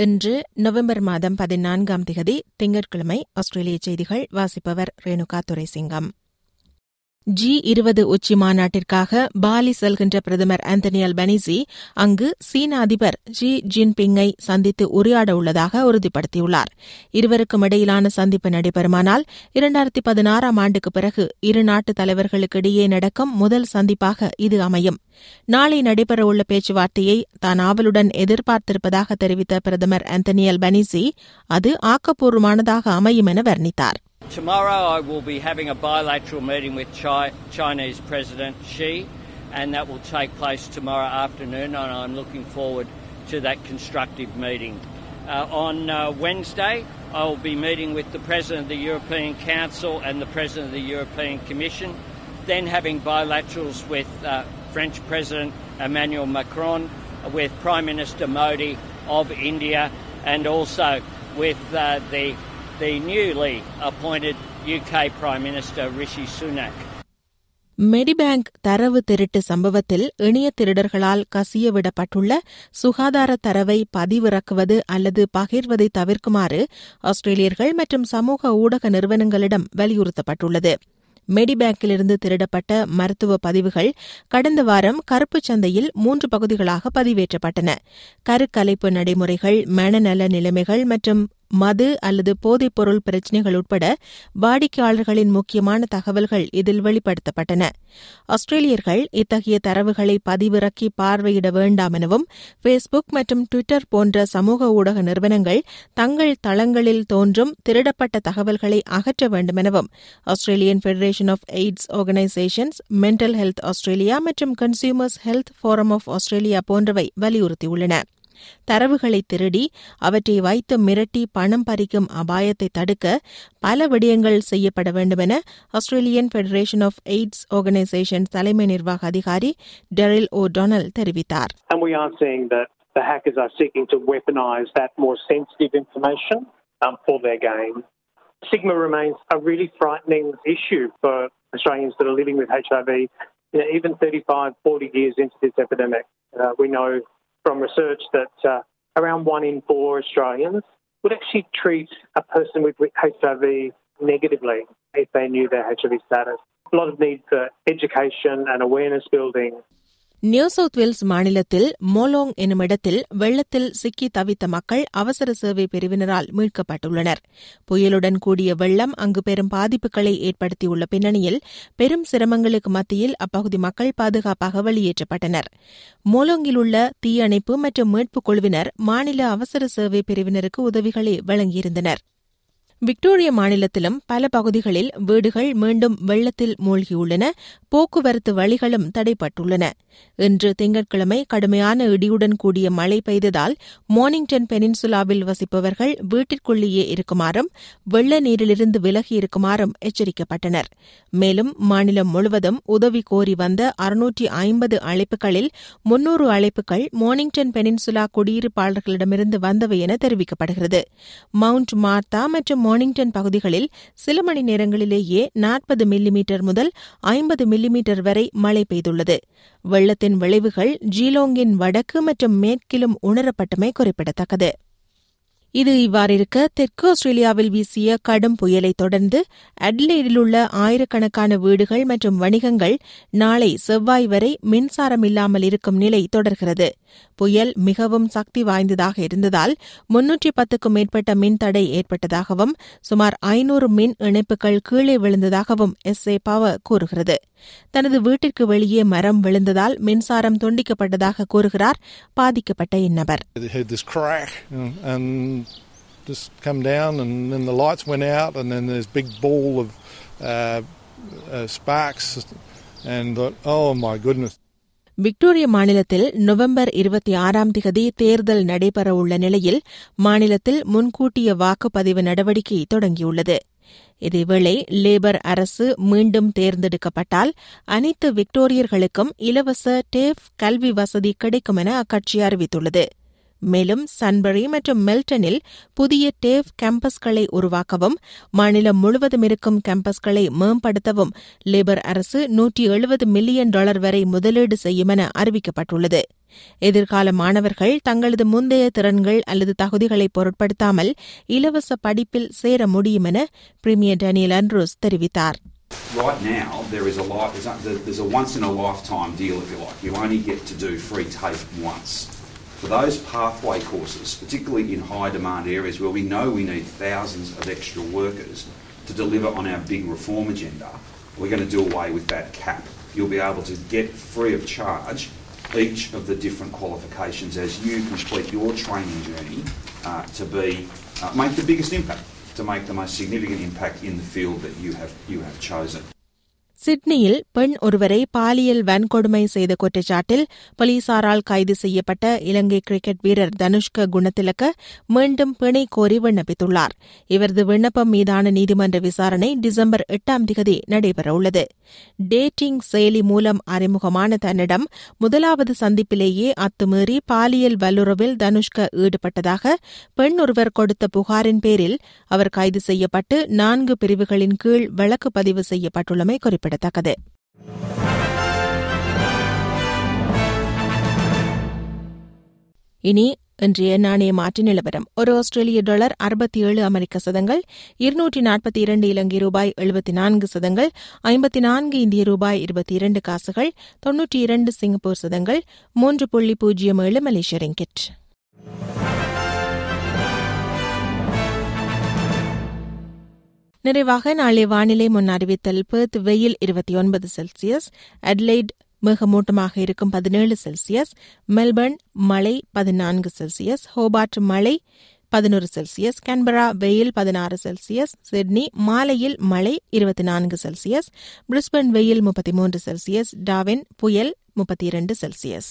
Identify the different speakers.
Speaker 1: இன்று நவம்பர் மாதம் பதினான்காம் திகதி திங்கட்கிழமை ஆஸ்திரேலிய செய்திகள் வாசிப்பவர் ரேணுகா துரைசிங்கம். ஜி இருபது உச்சி மாநாட்டிற்காக பாலி செல்கின்ற பிரதமர் ஆந்தனி அல்பனிசி அங்கு சீன அதிபர் ஜி ஜின்பிங்கை சந்தித்து உரையாட உள்ளதாக உறுதிப்படுத்தியுள்ளார். இருவருக்கும் இடையிலான சந்திப்பு நடைபெறுமானால் இரண்டாயிரத்தி பதினாறாம் ஆண்டுக்கு பிறகு இரு நாட்டு தலைவர்களுக்கு இடையே நடக்கும் முதல் சந்திப்பாக இது அமையும். நாளை நடைபெறவுள்ள பேச்சுவார்த்தையை தான் ஆவலுடன் எதிர்பார்த்திருப்பதாக தெரிவித்த பிரதமர் ஆந்தனி அல்பனிசி அது ஆக்கப்பூர்வமானதாக அமையும் என வர்ணித்தார்.
Speaker 2: Tomorrow I will be having a bilateral meeting with Chi- Chinese President Xi, and that will take place tomorrow afternoon, and I'm looking forward to that constructive meeting. Uh, on uh, Wednesday, I will be meeting with the President of the European Council and the President of the European Commission, then having bilaterals with uh, French President Emmanuel Macron, with Prime Minister Modi of India, and also with uh, the the newly appointed UK Prime Minister Rishi Sunak.
Speaker 1: Medibank தரவு திருட்டு சம்பவத்தில் இணைய திருடர்களால் கசியவிடப்பட்டுள்ள சுகாதார தரவை பதிவிறக்குவது அல்லது பகிர்வதை தவிர்க்குமாறு ஆஸ்திரேலியர்கள் மற்றும் சமூக ஊடக நிறுவனங்களிடம் வலியுறுத்தப்பட்டுள்ளது மெடிபேங்கிலிருந்து திருடப்பட்ட மருத்துவ பதிவுகள் கடந்த வாரம் கருப்பு சந்தையில் மூன்று பகுதிகளாக பதிவேற்றப்பட்டன கருக்கலைப்பு நடைமுறைகள் மனநல நிலைமைகள் மற்றும் மது அல்லது போதைப்பொருள் பிரச்சினைகள் உட்பட வாடிக்கையாளர்களின் முக்கியமான தகவல்கள் இதில் வெளிப்படுத்தப்பட்டன. ஆஸ்திரேலியர்கள் இத்தகைய தரவுகளை பதிவிறக்கி பார்வையிட வேண்டாம் எனவும் ஃபேஸ்புக் மற்றும் டுவிட்டர் போன்ற சமூக ஊடக நிறுவனங்கள் தங்கள் தளங்களில் தோன்றும் திருடப்பட்ட தகவல்களை அகற்ற வேண்டும் எனவும் Australian federation of AIDS organisations mental health Australia மற்றும் consumers health forum of Australia போன்றவை வலியுறுத்தியுள்ளன. தரவுகளை திருடி அவற்றை வைத்து மிரட்டி பணம் பறிக்கும் அபாயத்தை தடுக்க பல விடயங்கள் செய்யப்பட வேண்டும் என Australian federation of AIDS organisation தலைமை நிர்வாக அதிகாரி டெரில் ஓ டொனல் தெரிவித்தார்
Speaker 3: And we are seeing that the hackers are seeking to weaponise that more sensitive information um, for their gain. Stigma remains a really frightening issue for Australians that are living with HIV. You know, even 35, 40 years into this epidemic, uh, we know from research that uh, around one in four Australians would actually treat a person with HIV negatively if they knew their HIV status. A lot of need for education and awareness building
Speaker 1: New South Wales மாநிலத்தில் Molong என்னுமிடத்தில் வெள்ளத்தில் சிக்கி தவித்த மக்கள் அவசர சேவை பிரிவினரால் மீட்கப்பட்டுள்ளனர். புயலுடன் கூடிய வெள்ளம் அங்கு பெரும் பாதிப்புகளை ஏற்படுத்தியுள்ள பின்னணியில் பெரும் சிரமங்களுக்கு மத்தியில் அப்பகுதி மக்கள் பாதுகாப்பாக வெளியேற்றப்பட்டனர். மோலோங்கில் உள்ள தீயணைப்பு மற்றும் மீட்புக் குழுவினர் மாநில அவசர சேவை பிரிவினருக்கு உதவிகளை வழங்கியிருந்தனர். விக்டோரிய மாநிலத்திலும் பல பகுதிகளில் வீடுகள் மீண்டும் வெள்ளத்தில் மூழ்கியுள்ளன. போக்குவரத்து வழிகளும் தடைப்பட்டுள்ளன. இன்று திங்கட்கிழமை கடுமையான இடியுடன் கூடிய மழை பெய்ததால் மார்னிங்டன் பெனின்சுலாவில் வசிப்பவர்கள் வீட்டிற்குள்ளேயே இருக்குமாறும் வெள்ள நீரிலிருந்து விலகி இருக்குமாறும் எச்சரிக்கப்பட்டனர். மேலும் மாநிலம் முழுவதும் உதவி கோரி வந்த அறுநூற்றி ஐம்பது அழைப்புகளில் முன்னூறு அழைப்புகள் மார்னிங்டன் பெனின்சுலா குடியிருப்பாளர்களிடமிருந்து வந்தவை என தெரிவிக்கப்படுகிறது. மவுண்ட் மார்த்தா மற்றும் மார்னிங்டன் பகுதிகளில் சில மணி நேரங்களிலேயே நாற்பது மில்லிமீட்டர் முதல் ஐம்பது மில்லிமீட்டர் வரை மழை பெய்துள்ளது. வெள்ளத்தின் விளைவுகள் ஜீலோங்கின் வடக்கு மற்றும் மேற்கிலும் உணரப்பட்டமை குறிப்பிடத்தக்கது. இது இவ்வாறிருக்க தெற்கு ஆஸ்திரேலியாவில் வீசிய கடும் புயலை தொடர்ந்து அட்லேடில் உள்ள ஆயிரக்கணக்கான வீடுகள் மற்றும் வணிகங்கள் நாளை செவ்வாய் வரை மின்சாரம் இல்லாமல் இருக்கும் நிலை தொடர்கிறது. புயல் மிகவும் சக்தி வாய்ந்ததாக இருந்ததால் முன்னூற்றி பத்துக்கும் மேற்பட்ட மின் தடை ஏற்பட்டதாகவும் சுமார் ஐநூறு மின் இணைப்புகள் கீழே விழுந்ததாகவும் எஸ். ஏ. பவர் கூறுகிறது. தனது வீட்டிற்கு வெளியே மரம் விழுந்ததால் மின்சாரம் துண்டிக்கப்பட்டதாக கூறுகிறார் பாதிக்கப்பட்ட இந்நபர்.
Speaker 4: Just come down, and then the lights went out, and then there's big ball of uh, uh, sparks, and thought, oh my goodness.
Speaker 1: Victoria மாநிலத்தில் நவம்பர் இருபத்தி ஆறாம் திகதி தேர்தல் நடைபெறவுள்ள நிலையில் மாநிலத்தில் முன்கூட்டிய வாக்குப்பதிவு நடவடிக்கை தொடங்கியுள்ளது இதேவேளை லேபர் அரசு மீண்டும் தேர்ந்தெடுக்கப்பட்டால் அனைத்து விக்டோரியர்களுக்கும் இலவச டேஃப் கல்வி வசதி கிடைக்கும் என அக்கட்சி அறிவித்துள்ளது மேலும் சன்பரி மற்றும் மெல்டனில் புதிய டேவ் கேம்பஸ்களை உருவாக்கவும் மாநிலம் முழுவதும் இருக்கும் கேம்பஸ்களை மேம்படுத்தவும் லேபர் அரசு நூற்றி எழுபது மில்லியன் டாலர் வரை முதலீடு செய்யும் என அறிவிக்கப்பட்டுள்ளது எதிர்கால மாணவர்கள் தங்களது முந்தைய திறன்கள் அல்லது தகுதிகளை பொருட்படுத்தாமல் இலவச படிப்பில் சேர முடியும் என பிரீமியர் டேனியல் அன்ரூஸ் தெரிவித்தார்
Speaker 5: Right now, there is a lot. There's a, there's a once in a lifetime deal, if you like. You only get to do free TAFE once. For those pathway courses, particularly in high demand areas where we know we need thousands of extra workers to deliver on our big reform agenda, we're going to do away with that cap. You'll be able to get free of charge each of the different qualifications as you complete your training journey uh, to be uh, make the biggest impact, to make the most significant impact in the field that you have you have chosen.
Speaker 1: சிட்னியில் பெண் ஒருவரை பாலியல் வன்கொடுமை செய்த குற்றச்சாட்டில் போலீசாரால் கைது செய்யப்பட்ட இலங்கை கிரிக்கெட் வீரர் தனுஷ்க குணத்திலக்க மீண்டும் பிணை கோரி விண்ணப்பித்துள்ளார். இவரது விண்ணப்பம் மீதான நீதிமன்ற விசாரணை டிசம்பர் எட்டாம் திகதி நடைபெறவுள்ளது. டேட்டிங் செயலி மூலம் அறிமுகமான தன்னிடம் முதலாவது சந்திப்பிலேயே அத்துமீறி பாலியல் வல்லுறவில் தனுஷ்க ஈடுபட்டதாக பெண் ஒருவர் கொடுத்த புகாரின் பேரில் அவர் கைது செய்யப்பட்டு நான்கு பிரிவுகளின் கீழ் வழக்கு பதிவு செய்யப்பட்டுள்ளமை குறிப்பிட்டார் குறிப்பிடத்தக்கது. இனி இன்றைய நாணய மாற்று நிலவரம். ஒரு ஆஸ்திரேலிய டாலர் அறுபத்தி ஏழு அமெரிக்க சதங்கள் இருநூற்றி நாற்பத்தி இரண்டு இலங்கை ரூபாய் எழுபத்தி நான்கு சதங்கள் ஐம்பத்தி நான்கு இந்திய ரூபாய் இருபத்தி இரண்டு காசுகள் தொன்னூற்றி இரண்டு சிங்கப்பூர் சதங்கள் மூன்று புள்ளி பூஜ்ஜியம் ஏழு மலேசிய ரிங்கிட். நிறைவாக நாளை வானிலை முன் அறிவித்தல் பெர்த் வெயில் இருபத்தி ஒன்பது செல்சியஸ் அட்லைட் மிகமூட்டமாக இருக்கும் பதினேழு செல்சியஸ் மெல்பர்ன் மழை பதினான்கு செல்சியஸ் ஹோபார்ட் மழை பதினோரு செல்சியஸ் கேன்பரா வெயில் பதினாறு செல்சியஸ் சிட்னி மாலையில் மழை இருபத்தி நான்கு செல்சியஸ் பிரிஸ்பன் வெயில் முப்பத்தி மூன்று செல்சியஸ் டாவின் புயல் முப்பத்தி இரண்டு செல்சியஸ்.